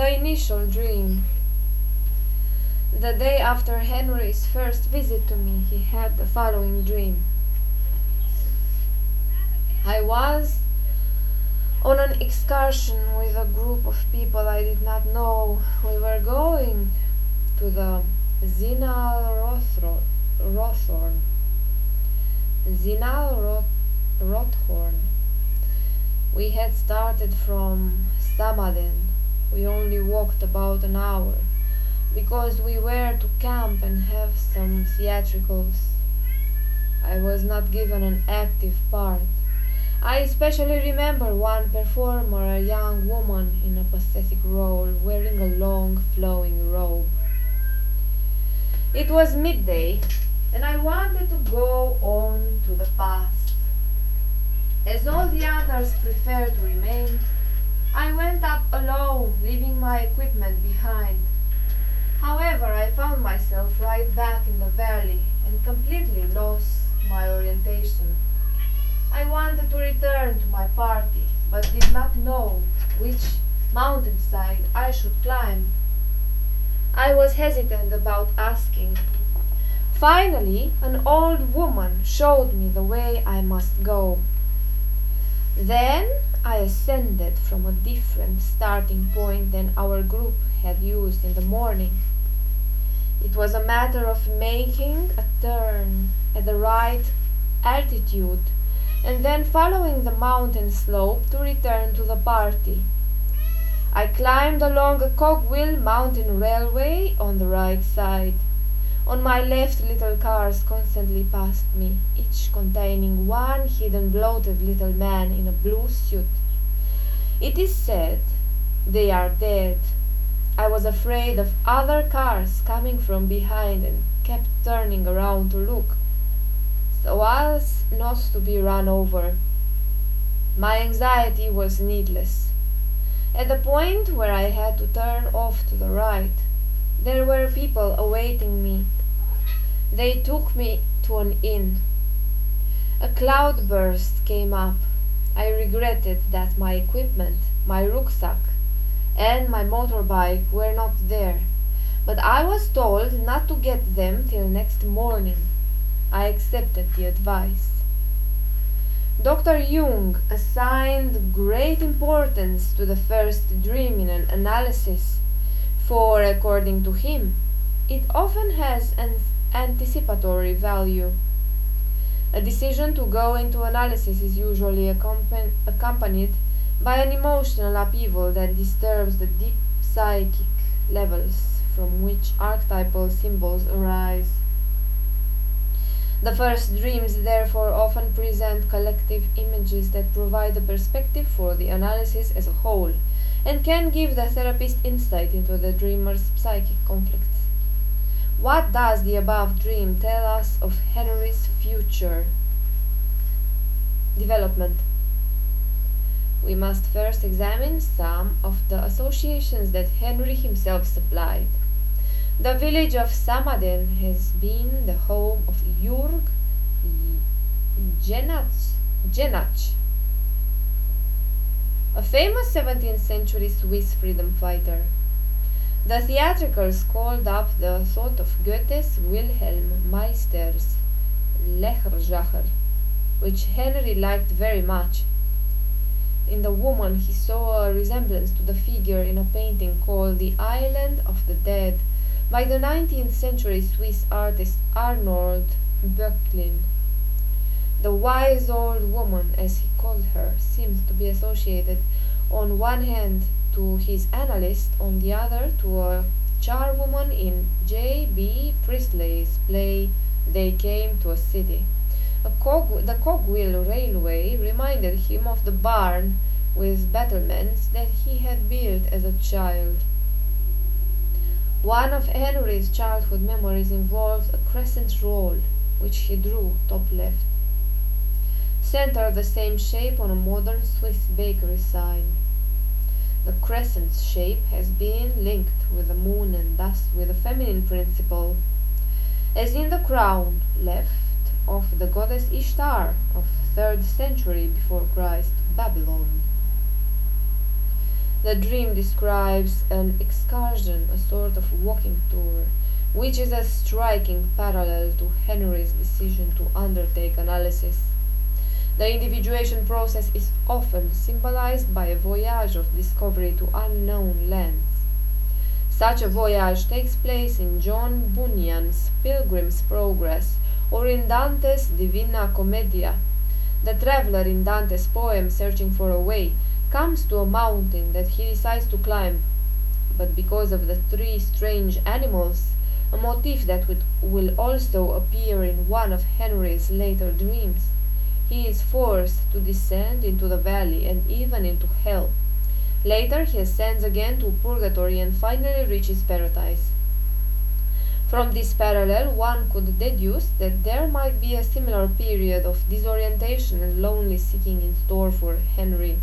The initial dream. The day after Henry's first visit to me, he had the following dream. I was on an excursion with a group of people I did not know. We were going to the Zinal Rothorn. Zinal Rothorn. We had started from Samaden. We only walked about an hour because we were to camp and have some theatricals. I was not given an active part. I especially remember one performer, a young woman in a pathetic role, wearing a long flowing robe. It was midday, and I wanted to go on to the past. As all the others preferred to remain, I went up alone, leaving my equipment behind. However, I found myself right back in the valley and completely lost my orientation. I wanted to return to my party, but did not know which mountainside I should climb. I was hesitant about asking. Finally, an old woman showed me the way I must go. Then I ascended from a different starting point than our group had used in the morning. It was a matter of making a turn at the right altitude and then following the mountain slope to return to the party. I climbed along a cogwheel mountain railway on the right side. On my left, little cars constantly passed me, each containing one hidden, bloated little man in a blue suit. It is said they are dead. I was afraid of other cars coming from behind and kept turning around to look so as not to be run over. My anxiety was needless. At the point where I had to turn off to the right, there were people awaiting me. They took me to an inn. A cloudburst came up. I regretted that my equipment, my rucksack, and my motorbike were not there, but I was told not to get them till next morning. I accepted the advice. Dr. Jung assigned great importance to the first dream in an analysis, for, according to him, it often has an anticipatory value. A decision to go into analysis is usually accompanied by an emotional upheaval that disturbs the deep psychic levels from which archetypal symbols arise. The first dreams therefore often present collective images that provide a perspective for the analysis as a whole and can give the therapist insight into the dreamer's psychic conflicts. What does the above dream tell us of Henry's future development? We must first examine some of the associations that Henry himself supplied. The village of Samaden has been the home of Jurg Jenatsch, a famous 17th century Swiss freedom fighter. The theatricals called up the thought of Goethe's Wilhelm Meister's Lehrjahre, which Henry liked very much. In the woman he saw a resemblance to the figure in a painting called The Island of the Dead by the 19th century Swiss artist Arnold Böcklin. The wise old woman, as he called her, seems to be associated on one hand to his analyst, on the other to a charwoman in J. B. Priestley's play They Came to a City. A cog the cogwheel railway reminded him of the barn with battlements that he had built as a child. One of Henry's childhood memories involves a crescent roll, which he drew top left. Center the same shape on a modern Swiss bakery sign. The crescent shape has been linked with the moon and thus with the feminine principle, as in the crown left of the goddess Ishtar of 3rd century before Christ, Babylon. The dream describes an excursion, a sort of walking tour, which is a striking parallel to Henry's decision to undertake analysis. The individuation process is often symbolized by a voyage of discovery to unknown lands. Such a voyage takes place in John Bunyan's Pilgrim's Progress or in Dante's Divina Commedia. The traveler in Dante's poem searching for a way comes to a mountain that he decides to climb, but because of the three strange animals, a motif that would, will also appear in one of Henry's later dreams, he is forced to descend into the valley and even into hell. Later he ascends again to purgatory and finally reaches paradise. From this parallel, one could deduce that there might be a similar period of disorientation and lonely seeking in store for Henry.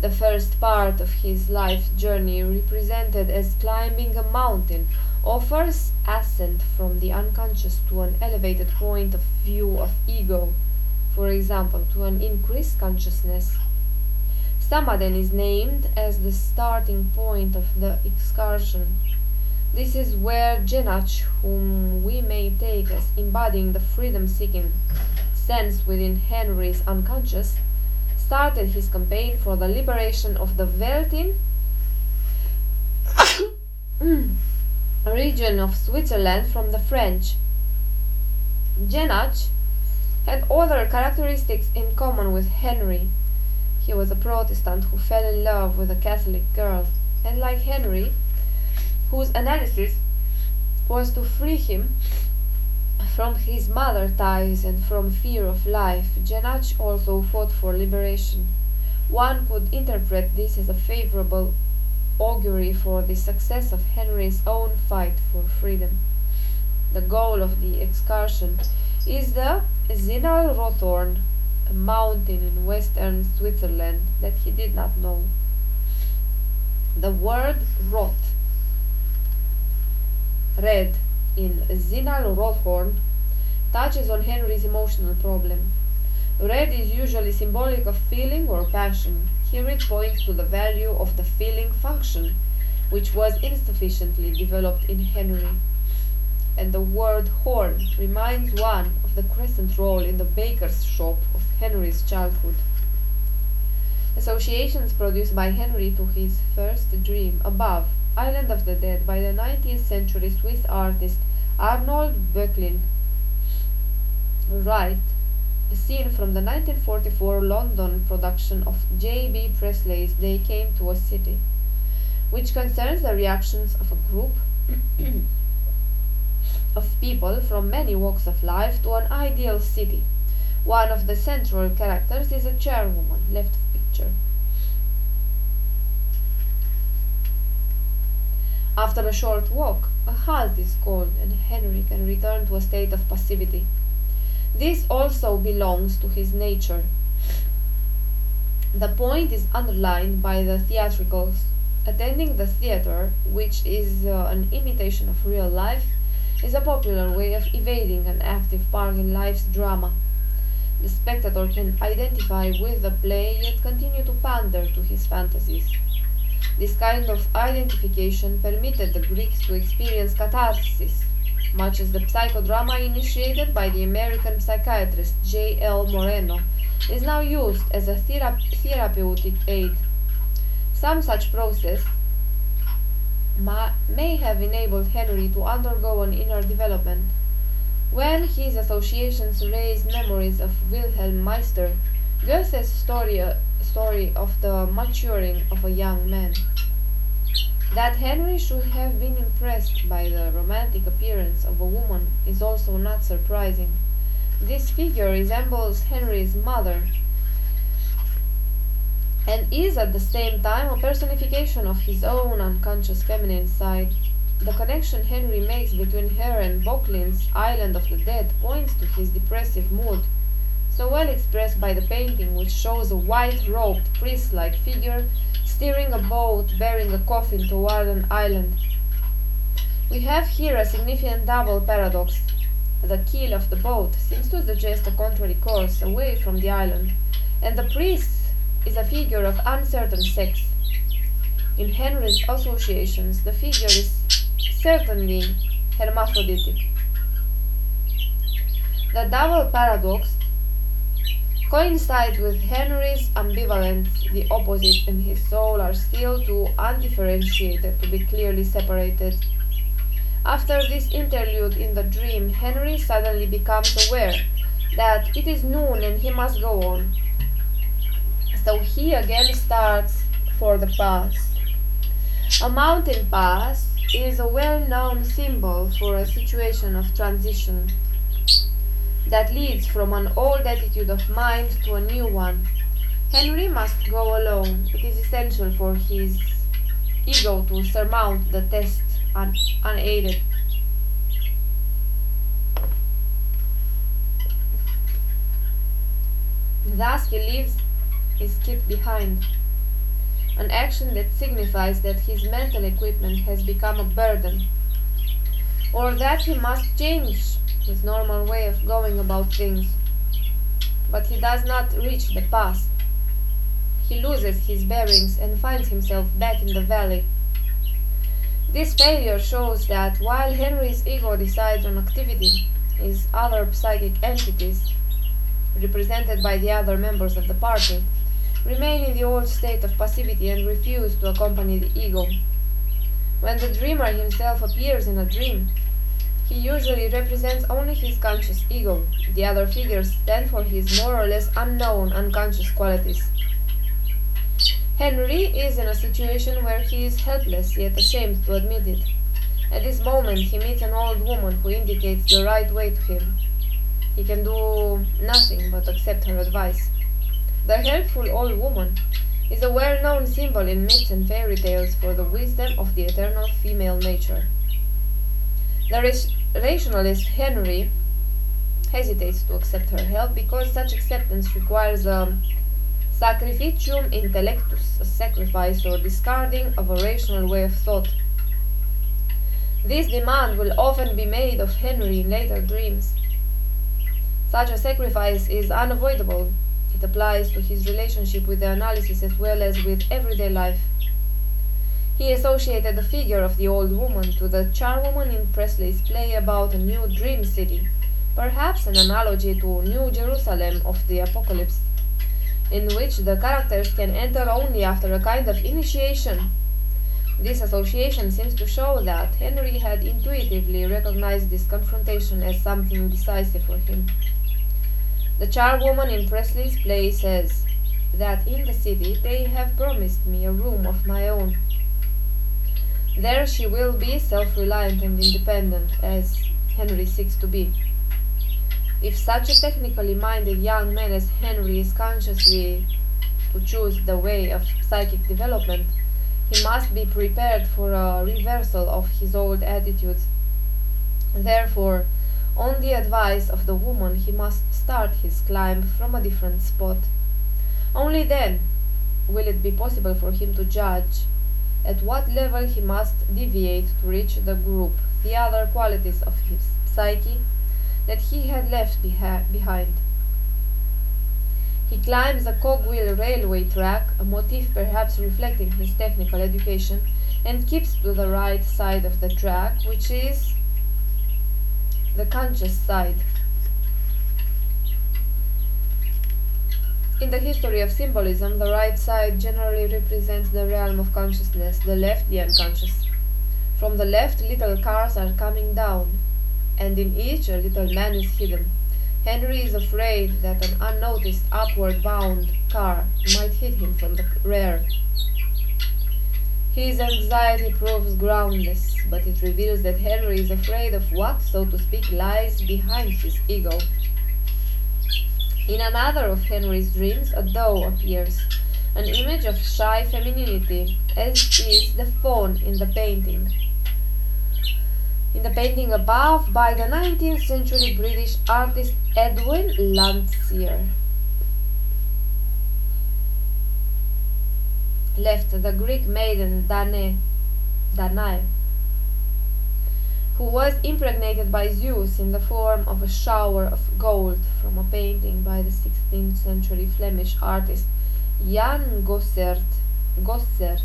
The first part of his life journey, represented as climbing a mountain, offers ascent from the unconscious to an elevated point of view of ego for example, to an increased consciousness. Samaden is named as the starting point of the excursion. This is where Jenatsch, whom we may take as embodying the freedom-seeking sense within Henry's unconscious, started his campaign for the liberation of the Veltlin region of Switzerland from the French. Jenatsch had other characteristics in common with Henry. He was a Protestant who fell in love with a Catholic girl, and like Henry, whose analysis was to free him from his mother ties and from fear of life, Jenatsch also fought for liberation. One could interpret this as a favorable augury for the success of Henry's own fight for freedom. The goal of the excursion is the Zinal Rothorn, a mountain in western Switzerland that he did not know. The word Roth, red in Zinal Rothorn, touches on Henry's emotional problem. Red is usually symbolic of feeling or passion. Here it points to the value of the feeling function, which was insufficiently developed in Henry and the word horn reminds one of the crescent roll in the baker's shop of Henry's childhood. Associations produced by Henry to his first dream above, Island of the Dead, by the 19th century Swiss artist Arnold Böcklin. Right, a scene from the 1944 London production of J.B. Priestley's They Came to a City, which concerns the reactions of a group of people from many walks of life to an ideal city. One of the central characters is a chairwoman, left of picture. After a short walk, a halt is called and Henry can return to a state of passivity. This also belongs to his nature. The point is underlined by the theatricals. Attending the theater, which is uh, an imitation of real life, is a popular way of evading an active part in life's drama. The spectator can identify with the play yet continue to pander to his fantasies. This kind of identification permitted the Greeks to experience catharsis, much as the psychodrama initiated by the American psychiatrist J. L. Moreno is now used as a thera therapeutic aid. Some such process may have enabled Henry to undergo an inner development. When his associations raised memories of Wilhelm Meister, Goethe's story, uh, story of the maturing of a young man. That Henry should have been impressed by the romantic appearance of a woman is also not surprising. This figure resembles Henry's mother, and is at the same time a personification of his own unconscious feminine side. The connection Henry makes between her and Böcklin's Island of the Dead points to his depressive mood, so well expressed by the painting which shows a white-robed priest-like figure steering a boat bearing a coffin toward an island. We have here a significant double paradox. The keel of the boat seems to suggest a contrary course away from the island, and the priest is a figure of uncertain sex. in Henry's associations, the figure is certainly hermaphroditic. The double paradox coincides with Henry's ambivalence. The opposites in his soul are still too undifferentiated to be clearly separated. After this interlude in the dream, Henry suddenly becomes aware that it is noon and he must go on. So he again starts for the pass. A mountain pass is a well known symbol for a situation of transition that leads from an old attitude of mind to a new one. Henry must go alone. It is essential for his ego to surmount the test un- unaided. Thus he leaves his kept behind, an action that signifies that his mental equipment has become a burden, or that he must change his normal way of going about things. But he does not reach the pass. He loses his bearings and finds himself back in the valley. This failure shows that while Henry's ego decides on activity, his other psychic entities represented by the other members of the party, remain in the old state of passivity and refuse to accompany the ego. When the dreamer himself appears in a dream, he usually represents only his conscious ego. The other figures stand for his more or less unknown unconscious qualities. Henry is in a situation where he is helpless yet ashamed to admit it. At this moment, he meets an old woman who indicates the right way to him. He can do nothing but accept her advice. The helpful old woman is a well known symbol in myths and fairy tales for the wisdom of the eternal female nature. The rationalist Henry hesitates to accept her help because such acceptance requires a sacrificium intellectus, a sacrifice or discarding of a rational way of thought. This demand will often be made of Henry in later dreams. Such a sacrifice is unavoidable. It applies to his relationship with the analysis as well as with everyday life. He associated the figure of the old woman to the charwoman in Priestley's play about a new dream city, perhaps an analogy to New Jerusalem of the Apocalypse, in which the characters can enter only after a kind of initiation. This association seems to show that Henry had intuitively recognized this confrontation as something decisive for him. The charwoman in Priestley's play says that in the city they have promised me a room of my own. There she will be self reliant and independent, as Henry seeks to be. If such a technically minded young man as Henry is consciously to choose the way of psychic development, he must be prepared for a reversal of his old attitudes. Therefore, on the advice of the woman, he must start his climb from a different spot. Only then will it be possible for him to judge at what level he must deviate to reach the group, the other qualities of his psyche that he had left beha behind. He climbs a cogwheel railway track, a motif perhaps reflecting his technical education, and keeps to the right side of the track, which is the conscious side. In the history of symbolism, the right side generally represents the realm of consciousness, the left the unconscious. From the left, little cars are coming down, and in each a little man is hidden. Henry is afraid that an unnoticed upward bound car might hit him from the rear. His anxiety proves groundless, but it reveals that Henry is afraid of what, so to speak, lies behind his ego. In another of Henry's dreams, a doe appears, an image of shy femininity, as is the fawn in the painting. In the painting above by the 19th century British artist Edwin Landseer. Left the Greek maiden Danae, Danae, who was impregnated by Zeus in the form of a shower of gold from a painting by the 16th century Flemish artist Jan Gossaert. Gossaert.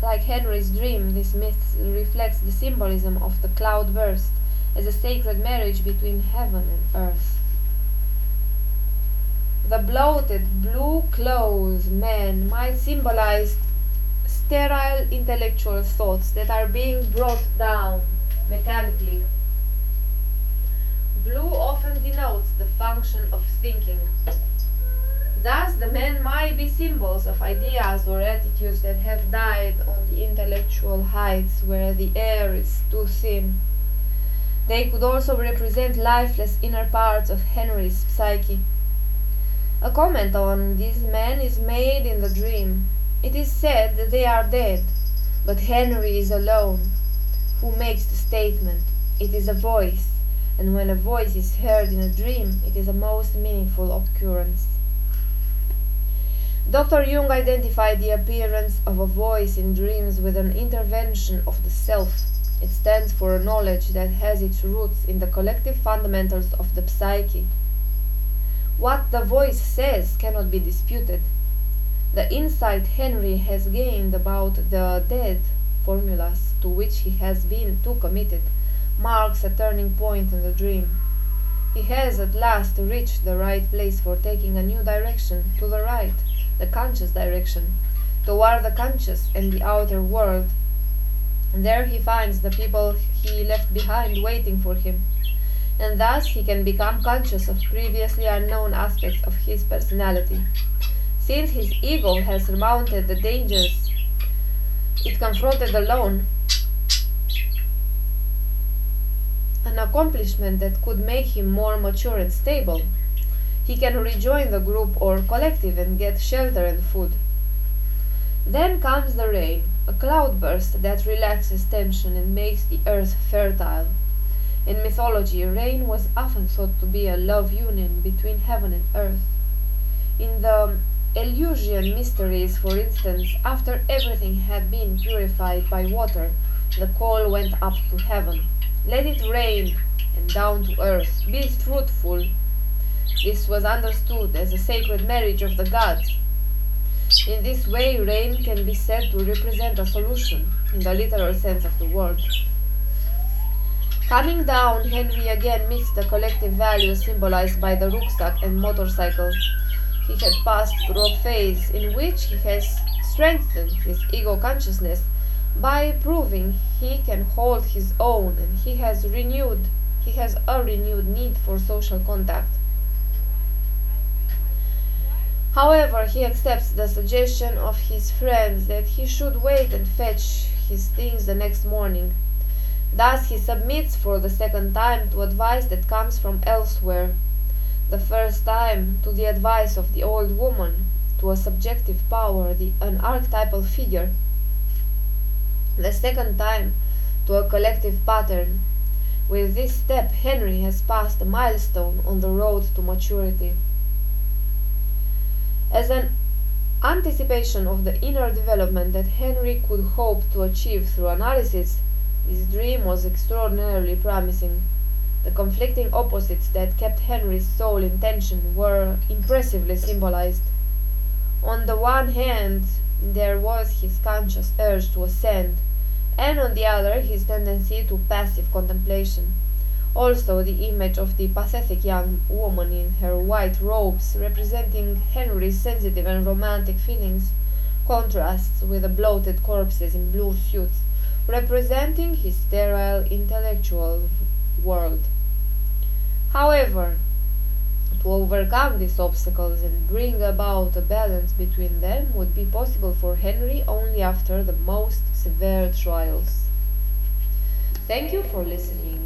Like Henry's dream, this myth reflects the symbolism of the cloudburst as a sacred marriage between heaven and earth. The bloated, blue-clothed man might symbolize sterile intellectual thoughts that are being brought down mechanically. Blue often denotes the function of thinking. Thus, the men might be symbols of ideas or attitudes that have died on the intellectual heights where the air is too thin. They could also represent lifeless inner parts of Henry's psyche. A comment on these men is made in the dream. It is said that they are dead, but Henry is alone. Who makes the statement? It is a voice, and when a voice is heard in a dream, it is a most meaningful occurrence. Dr. Jung identified the appearance of a voice in dreams with an intervention of the self. It stands for a knowledge that has its roots in the collective fundamentals of the psyche. What the voice says cannot be disputed. The insight Henry has gained about the dead formulas to which he has been too committed marks a turning point in the dream. He has at last reached the right place for taking a new direction to the right the conscious direction, toward the conscious and the outer world. There he finds the people he left behind waiting for him, and thus he can become conscious of previously unknown aspects of his personality. Since his ego has surmounted the dangers it confronted alone, an accomplishment that could make him more mature and stable, he can rejoin the group or collective and get shelter and food. Then comes the rain, a cloudburst that relaxes tension and makes the earth fertile. In mythology, rain was often thought to be a love union between heaven and earth. In the Eleusinian mysteries, for instance, after everything had been purified by water, the call went up to heaven. Let it rain, and down to earth. Be fruitful, this was understood as a sacred marriage of the gods. In this way, rain can be said to represent a solution, in the literal sense of the word. Coming down, Henry again meets the collective values symbolized by the rucksack and motorcycle. He had passed through a phase in which he has strengthened his ego consciousness by proving he can hold his own and he has renewed he has a renewed need for social contact. However, he accepts the suggestion of his friends that he should wait and fetch his things the next morning. Thus he submits for the second time to advice that comes from elsewhere. The first time to the advice of the old woman, to a subjective power, the, an archetypal figure. The second time to a collective pattern. With this step, Henry has passed a milestone on the road to maturity. As an anticipation of the inner development that Henry could hope to achieve through analysis, this dream was extraordinarily promising. The conflicting opposites that kept Henry's soul in tension were impressively symbolized. On the one hand, there was his conscious urge to ascend, and on the other, his tendency to passive contemplation. Also, the image of the pathetic young woman in her white robes, representing Henry's sensitive and romantic feelings, contrasts with the bloated corpses in blue suits, representing his sterile intellectual world. However, to overcome these obstacles and bring about a balance between them would be possible for Henry only after the most severe trials. Thank you for listening.